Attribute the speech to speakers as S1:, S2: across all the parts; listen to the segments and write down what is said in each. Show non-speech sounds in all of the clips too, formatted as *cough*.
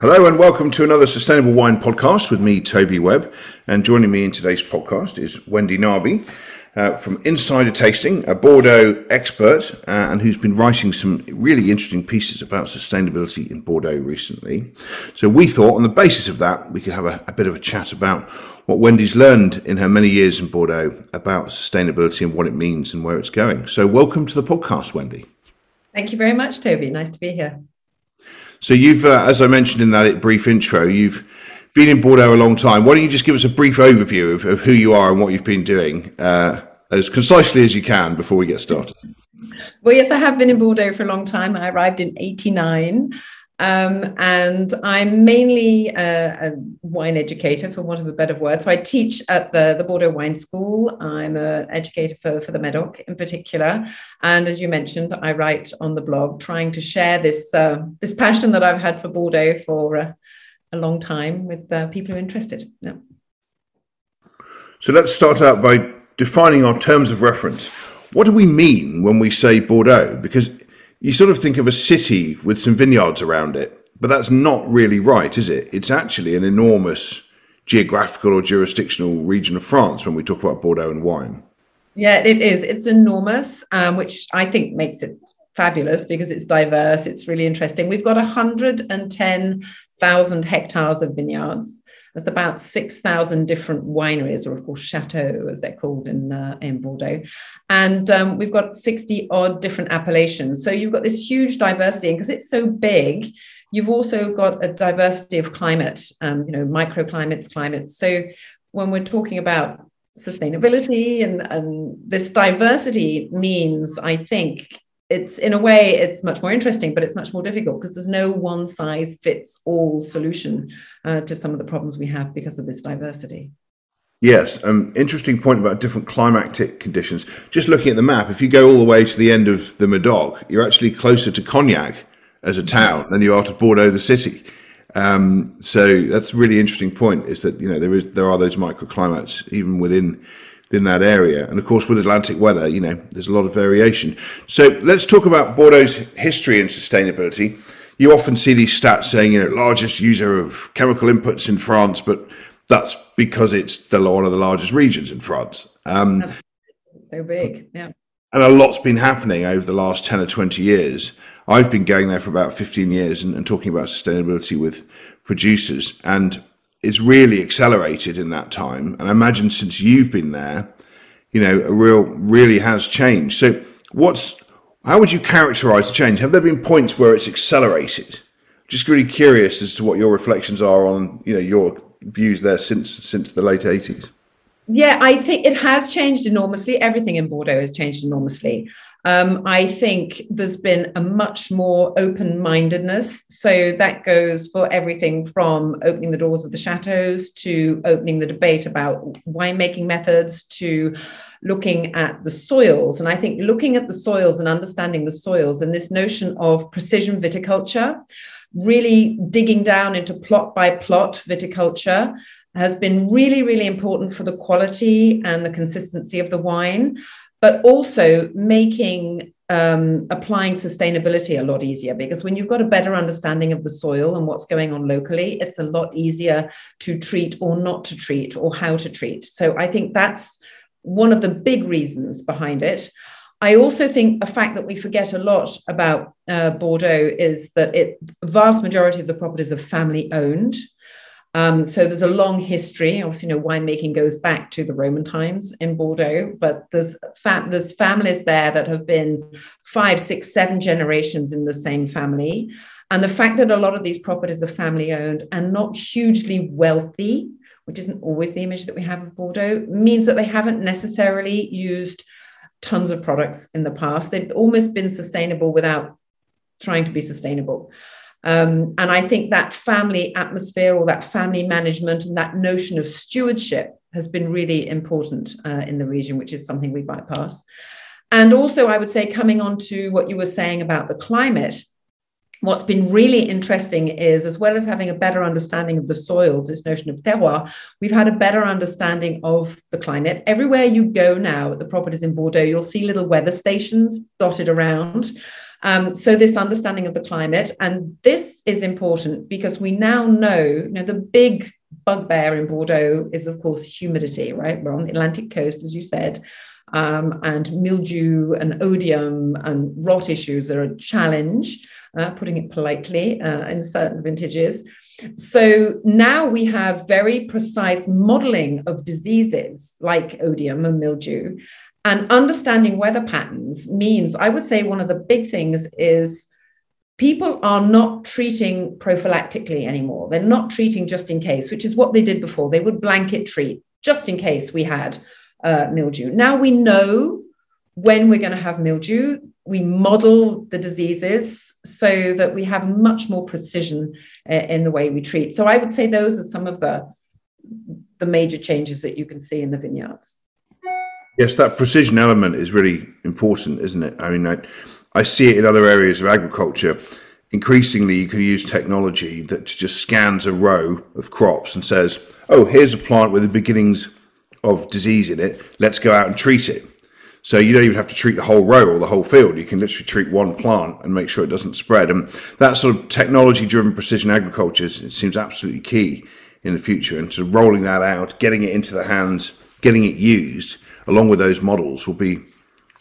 S1: Hello and welcome to another Sustainable Wine podcast with me, Toby Webb. And joining me in today's podcast is Wendy Narby uh, from Insider Tasting, a Bordeaux expert, uh, and who's been writing some really interesting pieces about sustainability in Bordeaux recently. So we thought, on the basis of that, we could have a, a bit of a chat about what Wendy's learned in her many years in Bordeaux about sustainability and what it means and where it's going. So welcome to the podcast, Wendy.
S2: Thank you very much, Toby. Nice to be here.
S1: So you've, uh, as I mentioned in that brief intro, you've been in Bordeaux a long time. Why don't you just give us a brief overview of, of who you are and what you've been doing, uh, as concisely as you can, before we get started?
S2: Well, yes, I have been in Bordeaux for a long time. I arrived in '89. Um, and I'm mainly a, a, wine educator, for want of a better word. So I teach at the, the Bordeaux Wine School. I'm an educator for, for the Medoc in particular. And as you mentioned, I write on the blog trying to share this, uh, this passion that I've had for Bordeaux for uh, a long time with uh, people who are interested. Yeah.
S1: So let's start out by defining our terms of reference. What do we mean when we say Bordeaux? Because you sort of think of a city with some vineyards around it, but that's not really right, is it? It's actually an enormous geographical or jurisdictional region of France when we talk about Bordeaux and wine.
S2: Yeah, it is. It's enormous, um, which I think makes it fabulous because it's diverse. It's really interesting. We've got 110,000 hectares of vineyards. There's about 6,000 different wineries, or of course, chateaux, as they're called in, uh, in Bordeaux. And um, we've got 60 odd different appellations. So you've got this huge diversity. And because it's so big, you've also got a diversity of climate, um, you know, microclimates, climates. So when we're talking about sustainability and, and this diversity means, I think, it's in a way it's much more interesting but it's much more difficult because there's no one size fits all solution uh, to some of the problems we have because of this diversity.
S1: Yes um, interesting point about different climatic conditions. Just looking at the map if you go all the way to the end of the medoc you're actually closer to cognac as a town than you are to bordeaux the city. Um, so that's a really interesting point is that you know there is there are those microclimates even within in that area. And of course, with Atlantic weather, you know, there's a lot of variation. So let's talk about Bordeaux's history and sustainability. You often see these stats saying, you know, largest user of chemical inputs in France, but that's because it's the one of the largest regions in France. Um,
S2: so big, yeah.
S1: And a lot's been happening over the last 10 or 20 years. I've been going there for about 15 years and, and talking about sustainability with producers. And it's really accelerated in that time. And I imagine since you've been there, you know, a real really has changed. So what's how would you characterize the change? Have there been points where it's accelerated? Just really curious as to what your reflections are on, you know, your views there since since the late 80s.
S2: Yeah, I think it has changed enormously. Everything in Bordeaux has changed enormously. Um, I think there's been a much more open mindedness. So that goes for everything from opening the doors of the chateaus to opening the debate about winemaking methods to looking at the soils. And I think looking at the soils and understanding the soils and this notion of precision viticulture, really digging down into plot by plot viticulture has been really, really important for the quality and the consistency of the wine but also making um, applying sustainability a lot easier because when you've got a better understanding of the soil and what's going on locally, it's a lot easier to treat or not to treat or how to treat. So I think that's one of the big reasons behind it. I also think a fact that we forget a lot about uh, Bordeaux is that it vast majority of the properties are family owned. Um, so there's a long history. Obviously, you know, winemaking goes back to the Roman times in Bordeaux, but there's fa- there's families there that have been five, six, seven generations in the same family. And the fact that a lot of these properties are family owned and not hugely wealthy, which isn't always the image that we have of Bordeaux, means that they haven't necessarily used tons of products in the past. They've almost been sustainable without trying to be sustainable. Um, and I think that family atmosphere or that family management and that notion of stewardship has been really important uh, in the region, which is something we bypass. And also, I would say, coming on to what you were saying about the climate, what's been really interesting is as well as having a better understanding of the soils this notion of terroir we've had a better understanding of the climate everywhere you go now at the properties in bordeaux you'll see little weather stations dotted around um, so this understanding of the climate and this is important because we now know you know the big bugbear in bordeaux is of course humidity right we're on the atlantic coast as you said um, and mildew and oidium and rot issues are a challenge uh, putting it politely, uh, in certain vintages. So now we have very precise modeling of diseases like oidium and mildew. And understanding weather patterns means, I would say, one of the big things is people are not treating prophylactically anymore. They're not treating just in case, which is what they did before. They would blanket treat just in case we had uh, mildew. Now we know when we're going to have mildew we model the diseases so that we have much more precision uh, in the way we treat. So I would say those are some of the the major changes that you can see in the vineyards.
S1: Yes, that precision element is really important, isn't it? I mean, I, I see it in other areas of agriculture. Increasingly, you can use technology that just scans a row of crops and says, "Oh, here's a plant with the beginnings of disease in it. Let's go out and treat it." So you don't even have to treat the whole row or the whole field. You can literally treat one plant and make sure it doesn't spread. And that sort of technology-driven precision agriculture it seems absolutely key in the future. And to rolling that out, getting it into the hands, getting it used, along with those models, will be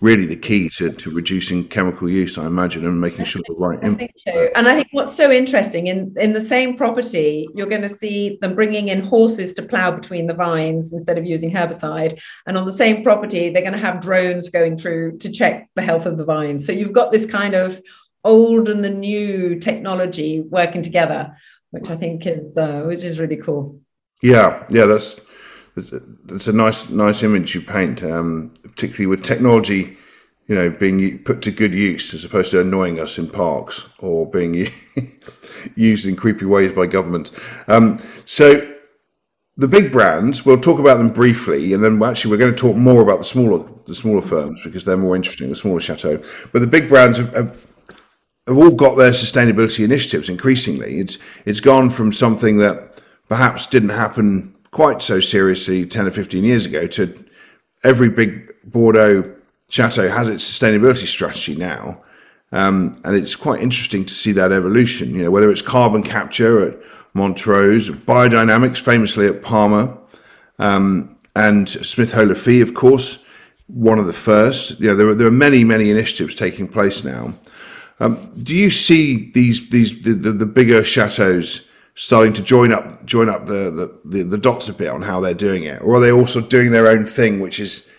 S1: really the key to, to reducing chemical use, I imagine, and making sure the right
S2: I think so. And I think what's so interesting in, in the same property, you're going to see them bringing in horses to plow between the vines instead of using herbicide. And on the same property, they're going to have drones going through to check the health of the vines. So you've got this kind of old and the new technology working together, which I think is uh, which is really cool.
S1: Yeah, yeah, that's it's a nice nice image you paint, um, particularly with technology, you know, being put to good use as opposed to annoying us in parks or being *laughs* used in creepy ways by government. Um, so the big brands, we'll talk about them briefly, and then actually we're going to talk more about the smaller the smaller firms because they're more interesting, the smaller chateau. But the big brands have, have have all got their sustainability initiatives increasingly. It's it's gone from something that perhaps didn't happen quite so seriously 10 or 15 years ago to every big Bordeaux chateau has its sustainability strategy now. Um, and it's quite interesting to see that evolution, you know, whether it's carbon capture at Montrose, biodynamics famously at Palmer, um, and Smith Haut Lafitte, of course, one of the first. You know, there are, there are many, many initiatives taking place now. Um, do you see these, these the, the, the bigger chateaus starting to join up join up the, the, the, the, dots a bit on how they're doing it? Or are they also doing their own thing, which is,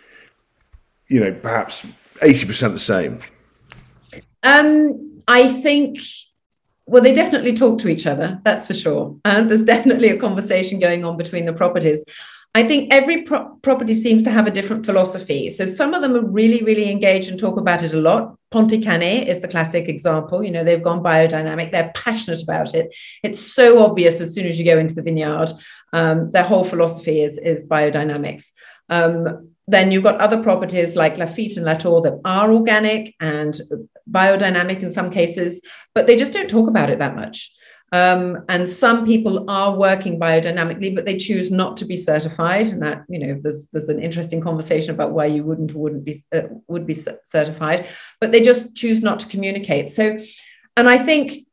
S1: you know, perhaps 80% the same?
S2: Um, I think, well, they definitely talk to each other, that's for sure. And there's definitely a conversation going on between the properties. I think every pro- property seems to have a different philosophy. So some of them are really, really engaged and talk about it a lot. Pontet-Canet is the classic example. You know, they've gone biodynamic. They're passionate about it. It's so obvious as soon as you go into the vineyard. Um, their whole philosophy is, is biodynamics. Um, then you've got other properties like Lafite and Latour that are organic and biodynamic in some cases, but they just don't talk about it that much. Um, and some people are working biodynamically, but they choose not to be certified. And that, you know, there's there's an interesting conversation about why you wouldn't wouldn't be uh, would be certified, but they just choose not to communicate. So, and I think,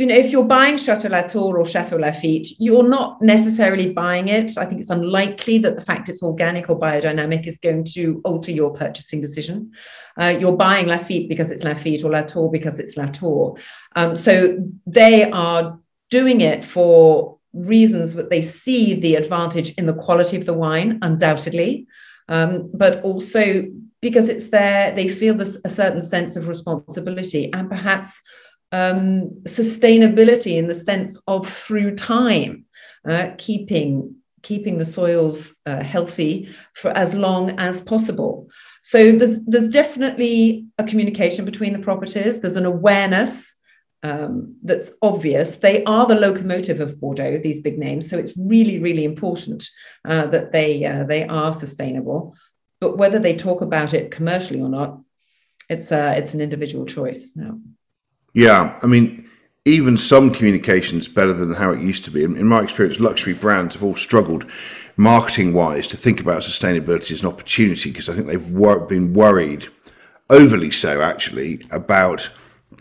S2: you know, if you're buying Chateau Latour or Chateau Lafite, you're not necessarily buying it. I think it's unlikely that the fact it's organic or biodynamic is going to alter your purchasing decision. Uh, you're buying Lafite because it's Lafite or Latour because it's Latour. Um, so they are doing it for reasons that they see the advantage in the quality of the wine, undoubtedly, um, but also because it's there, they feel this, a certain sense of responsibility and perhaps um, sustainability in the sense of through time, uh, keeping keeping the soils uh, healthy for as long as possible. So there's there's definitely a communication between the properties. There's an awareness um, that's obvious. They are the locomotive of Bordeaux, these big names. So it's really, really important uh, that they uh, they are sustainable. But whether they talk about it commercially or not, it's uh, it's an individual choice now.
S1: Yeah, I mean, even some communications better than how it used to be. In, my experience, luxury brands have all struggled marketing wise to think about sustainability as an opportunity because I think they've wor- been worried, overly so actually, about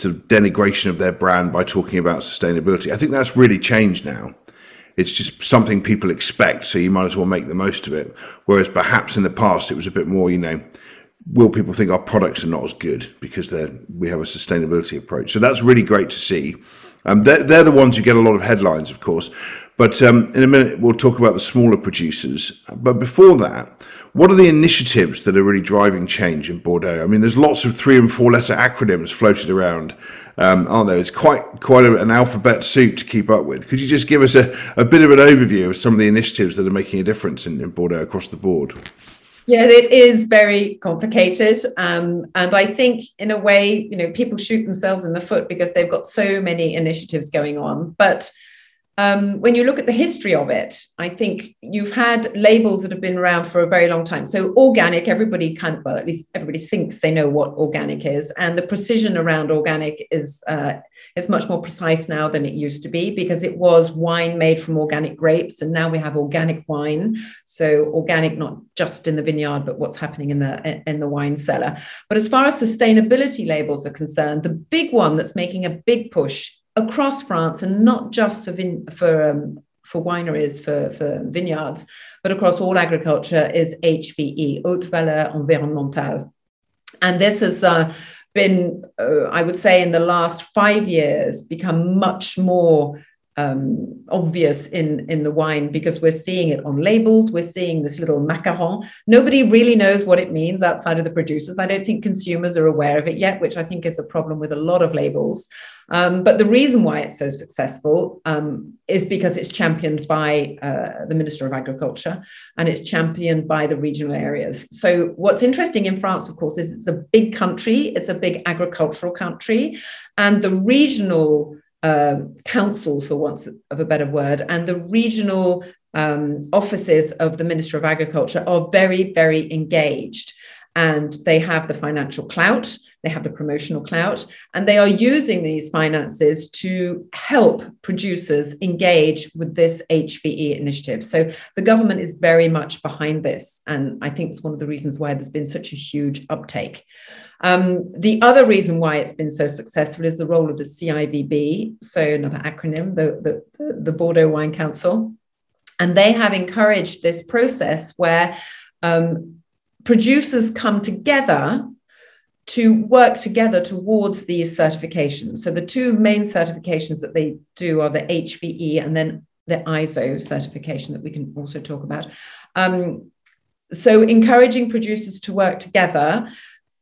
S1: of denigration of their brand by talking about sustainability. I think that's really changed now. It's just something people expect, so you might as well make the most of it. Whereas perhaps in the past it was a bit more, you know, will people think our products are not as good because we have a sustainability approach? So that's really great to see. Um, they're, they're the ones who get a lot of headlines, of course. But um, in a minute, we'll talk about the smaller producers. But before that, what are the initiatives that are really driving change in Bordeaux? I mean, there's lots of three and four letter acronyms floated around, um, aren't there? It's quite quite a, an alphabet soup to keep up with. Could you just give us a, a bit of an overview of some of the initiatives that are making a difference in, in Bordeaux across the board?
S2: Yeah, it is very complicated. Um, and I think, in a way, you know, people shoot themselves in the foot because they've got so many initiatives going on. But um, when you look at the history of it, I think you've had labels that have been around for a very long time. So organic, everybody kind of, well, at least everybody thinks they know what organic is, and the precision around organic is uh, is much more precise now than it used to be because it was wine made from organic grapes, and now we have organic wine. So organic, not just in the vineyard, but what's happening in the in the wine cellar. But as far as sustainability labels are concerned, the big one that's making a big push across France and not just for vin- for um, for wineries for, for vineyards, but across all agriculture is HVE, Haute Valeur Environnementale. And this has uh, been, uh, I would say, in the last five years, become much more um, obvious in, in the wine because we're seeing it on labels. We're seeing this little macaron. Nobody really knows what it means outside of the producers. I don't think consumers are aware of it yet, which I think is a problem with a lot of labels. Um, but the reason why it's so successful um, is because it's championed by uh, the Minister of Agriculture and it's championed by the regional areas. So, what's interesting in France, of course, is it's a big country, it's a big agricultural country, and the regional um, councils, for want of a better word, and the regional um, offices of the Minister of Agriculture are very, very engaged. And they have the financial clout, they have the promotional clout, and they are using these finances to help producers engage with this HVE initiative. So the government is very much behind this. And I think it's one of the reasons why there's been such a huge uptake. Um, the other reason why it's been so successful is the role of the CIVB, so another acronym, the, the, the Bordeaux Wine Council. And they have encouraged this process where um, producers come together to work together towards these certifications. So the two main certifications that they do are the HVE and then the ISO certification that we can also talk about. Um, so encouraging producers to work together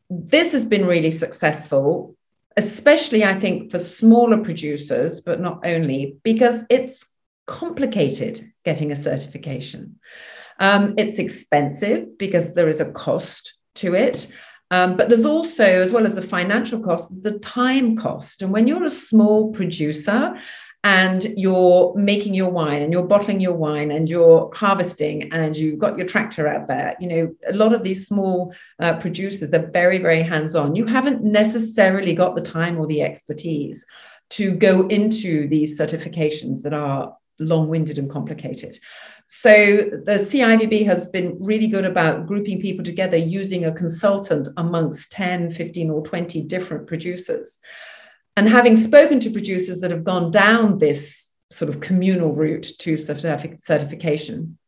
S2: this has been really successful, especially I think for smaller producers, but not only, because it's complicated getting a certification. Um, it's expensive because there is a cost to it. Um, but there's also, as well as the financial cost, there's a time cost. And when you're a small producer, and you're making your wine and you're bottling your wine and you're harvesting and you've got your tractor out there you know a lot of these small uh, producers are very very hands on you haven't necessarily got the time or the expertise to go into these certifications that are long-winded and complicated so the CIVB has been really good about grouping people together using a consultant amongst 10 15 or 20 different producers and having spoken to producers that have gone down this sort of communal route to certific- certification,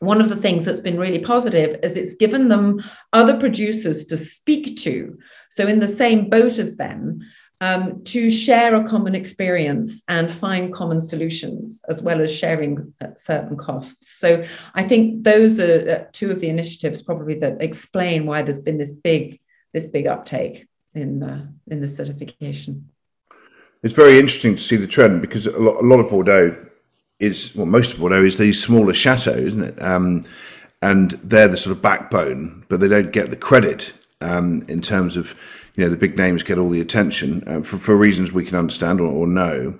S2: one of the things that's been really positive is it's given them other producers to speak to. So, in the same boat as them, um, to share a common experience and find common solutions, as well as sharing uh, certain costs. So, I think those are uh, two of the initiatives probably that explain why there's been this big, this big uptake in uh, in the certification
S1: it's very interesting to see the trend because a lot, a lot of Bordeaux is well, most of Bordeaux is these smaller chateaux, isn't it? Um, and they're the sort of backbone, but they don't get the credit um, in terms of you know the big names get all the attention uh, for, for reasons we can understand or, or know.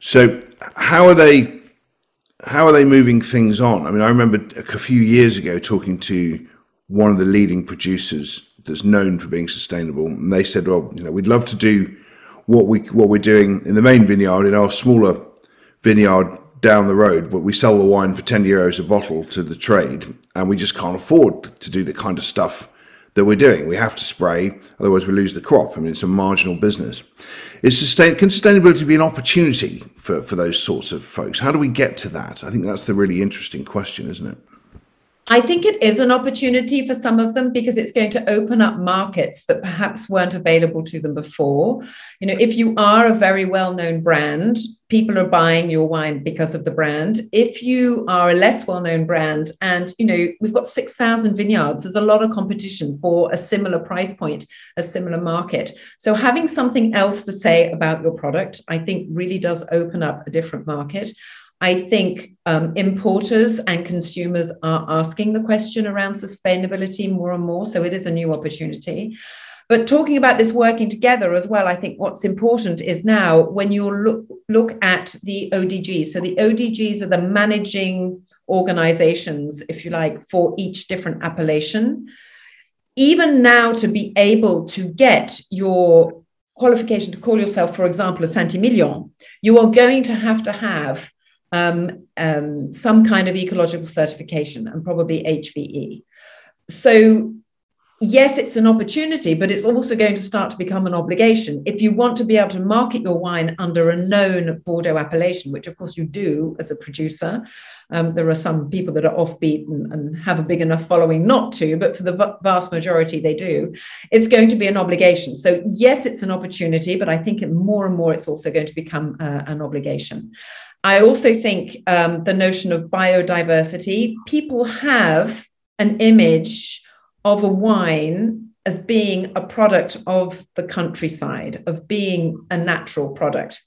S1: So how are they? How are they moving things on? I mean, I remember a few years ago talking to one of the leading producers that's known for being sustainable, and they said, "Well, you know, we'd love to do." what we what we're doing in the main vineyard in our smaller vineyard down the road, but we sell the wine for 10 euros a bottle to the trade, and we just can't afford to do the kind of stuff that we're doing. We have to spray, otherwise we lose the crop. I mean, it's a marginal business. Is sustain, can sustainability be an opportunity for, for those sorts of folks? How do we get to that? I think that's the really interesting question, isn't it?
S2: I think it is an opportunity for some of them because it's going to open up markets that perhaps weren't available to them before. You know, if you are a very well known brand, people are buying your wine because of the brand. If you are a less well known brand, and you know, we've got 6,000 vineyards, there's a lot of competition for a similar price point, a similar market. So having something else to say about your product, I think really does open up a different market. I think um, importers and consumers are asking the question around sustainability more and more. So it is a new opportunity. But talking about this working together as well, I think what's important is now when you look, look at the ODGs. So the ODGs are the managing organizations, if you like, for each different appellation. Even now, to be able to get your qualification to call yourself, for example, a Saint-Emilion, you are going to have to have um, um, some kind of ecological certification and probably HVE. So, yes, it's an opportunity, but it's also going to start to become an obligation. If you want to be able to market your wine under a known Bordeaux appellation, which of course you do as a producer, um, there are some people that are offbeat and, and, have a big enough following not to, but for the vast majority, they do. It's going to be an obligation. So, yes, it's an opportunity, but I think more and more it's also going to become uh, an obligation. I also think um, the notion of biodiversity, people have an image of a wine as being a product of the countryside, of being a natural product.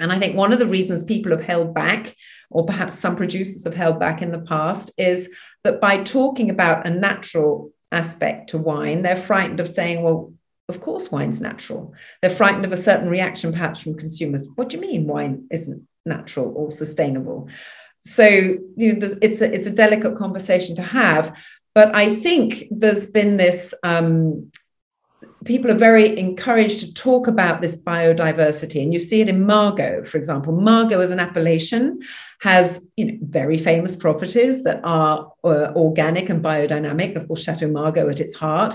S2: And I think one of the reasons people have held back, or perhaps some producers have held back in the past, is that by talking about a natural aspect to wine, they're frightened of saying, well, of course, wine's natural. They're frightened of a certain reaction, perhaps from consumers. What do you mean wine isn't natural or sustainable? So you know, it's a it's a delicate conversation to have. But I think there's been this. Um, people are very encouraged to talk about this biodiversity, and you see it in Margaux, for example. Margaux, as an appellation, has you know very famous properties that are uh, organic and biodynamic. Of course, Chateau Margaux at its heart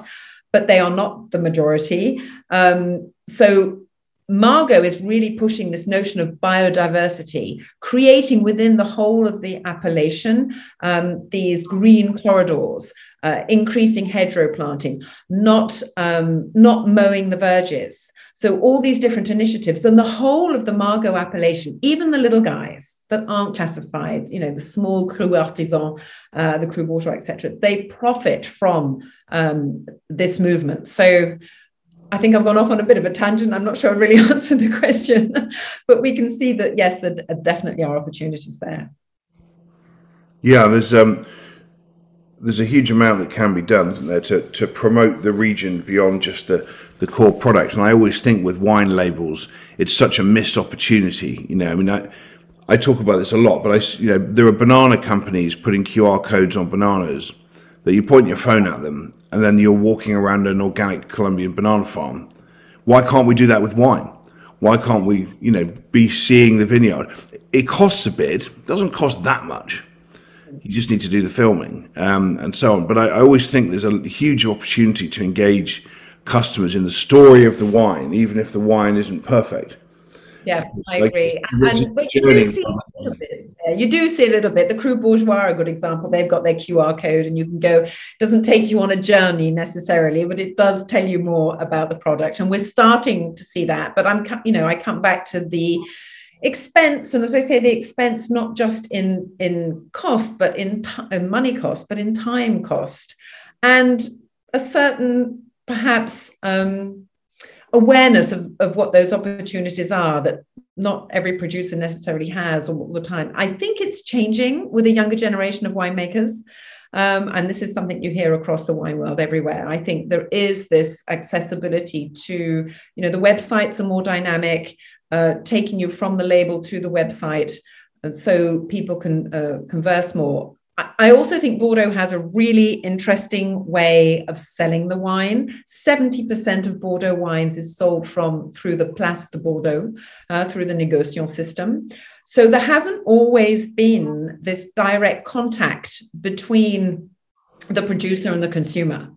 S2: but they are not the majority. Um, so Margaux is really pushing this notion of biodiversity, creating within the whole of the appellation um, these green corridors, uh, increasing hedgerow planting, not, um, not mowing the verges. So, all these different initiatives and the whole of the Margaux appellation, even the little guys that aren't classified, you know, the small cru artisan, uh, the cru bourgeois, etc., they profit from um, this movement. So, I think I've gone off on a bit of a tangent. I'm not sure I really *laughs* answered the question, but we can see that yes, there definitely are opportunities there.
S1: Yeah, there's um, there's a huge amount that can be done, isn't there, to, to promote the region beyond just the, the core product. And I always think with wine labels, it's such a missed opportunity. You know, I mean, I, I talk about this a lot, but I, you know, there are banana companies putting QR codes on bananas that you point your phone at them, and then you're walking around an organic Colombian banana farm. Why can't we do that with wine? Why can't we, you know, be seeing the vineyard? It costs a bit. It doesn't cost that much you just need to do the filming um, and so on. But I, I, always think there's a huge opportunity to engage customers in the story of the wine, even if the wine isn't perfect.
S2: Yeah, I like, agree. And, you do, see a little bit, you do see a little bit. The cru Bourgeois are a good example. They've got their QR code, and you can go. Doesn't take you on a journey necessarily, but it does tell you more about the product. And we're starting to see that. But I'm, you know, I come back to the expense and as i say the expense not just in in cost but in, t- in money cost but in time cost and a certain perhaps um, awareness of, of what those opportunities are that not every producer necessarily has all the time i think it's changing with a younger generation of winemakers um, and this is something you hear across the wine world everywhere. I think there is this accessibility to, you know, the websites are more dynamic uh, taking you from the label to the website And so people can uh, converse more. I also think Bordeaux has a really interesting way of selling the wine. 70% of Bordeaux wines is sold from through the Place de Bordeaux, uh, through the negociant system. So there hasn't always been this direct contact between the producer and the consumer.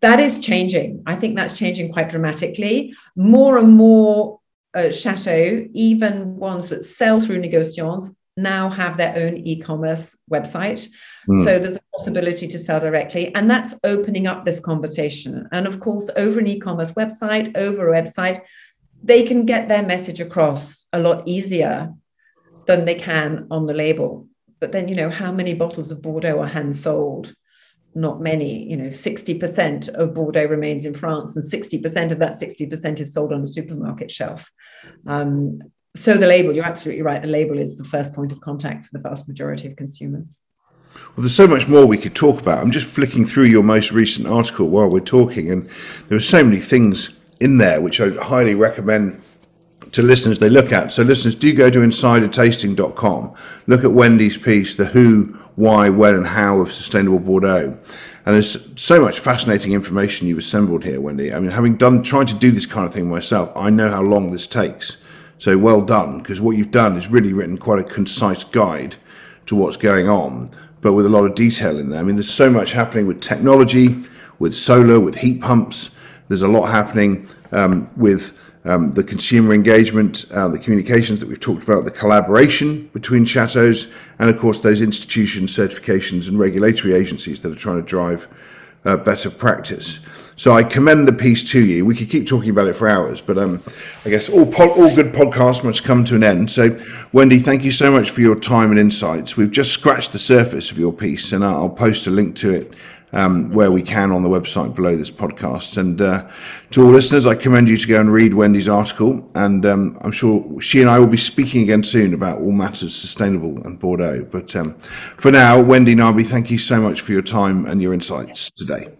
S2: That is changing. I think that's changing quite dramatically. More and more uh, chateau, even ones that sell through negociants, now have their own e-commerce website. Mm. So there's a possibility to sell directly. And that's opening up this conversation. And of course, over an e-commerce website, over a website, they can get their message across a lot easier than they can on the label. But then, you know, how many bottles of Bordeaux are hand sold? Not many. You know, 60% of Bordeaux remains in France, and 60% of that 60% is sold on a supermarket shelf. Um, so the label, you're absolutely right. The label is the first point of contact for the vast majority of consumers.
S1: Well, there's so much more we could talk about. I'm just flicking through your most recent article while we're talking, and there are so many things in there which I highly recommend to listeners they look at. So, listeners, do go to insidertasting.com, look at Wendy's piece, The Who, Why, When, and How of Sustainable Bordeaux. And there's so much fascinating information you've assembled here, Wendy. I mean, having done, trying to do this kind of thing myself, I know how long this takes. So well done, because what you've done is really written quite a concise guide to what's going on, but with a lot of detail in there. I mean, there's so much happening with technology, with solar, with heat pumps. There's a lot happening um, with um, the consumer engagement, uh, the communications that we've talked about, the collaboration between chateaus, and of course those institutions, certifications, and regulatory agencies that are trying to drive uh, better practice. So I commend the piece to you. We could keep talking about it for hours, but um, I guess all po- all good podcasts must come to an end. So, Wendy, thank you so much for your time and insights. We've just scratched the surface of your piece, and I'll post a link to it um, where we can on the website below this podcast. And uh, to all listeners, I commend you to go and read Wendy's article. And um, I'm sure she and I will be speaking again soon about all matters sustainable and Bordeaux. But um, for now, Wendy Narby, thank you so much for your time and your insights today.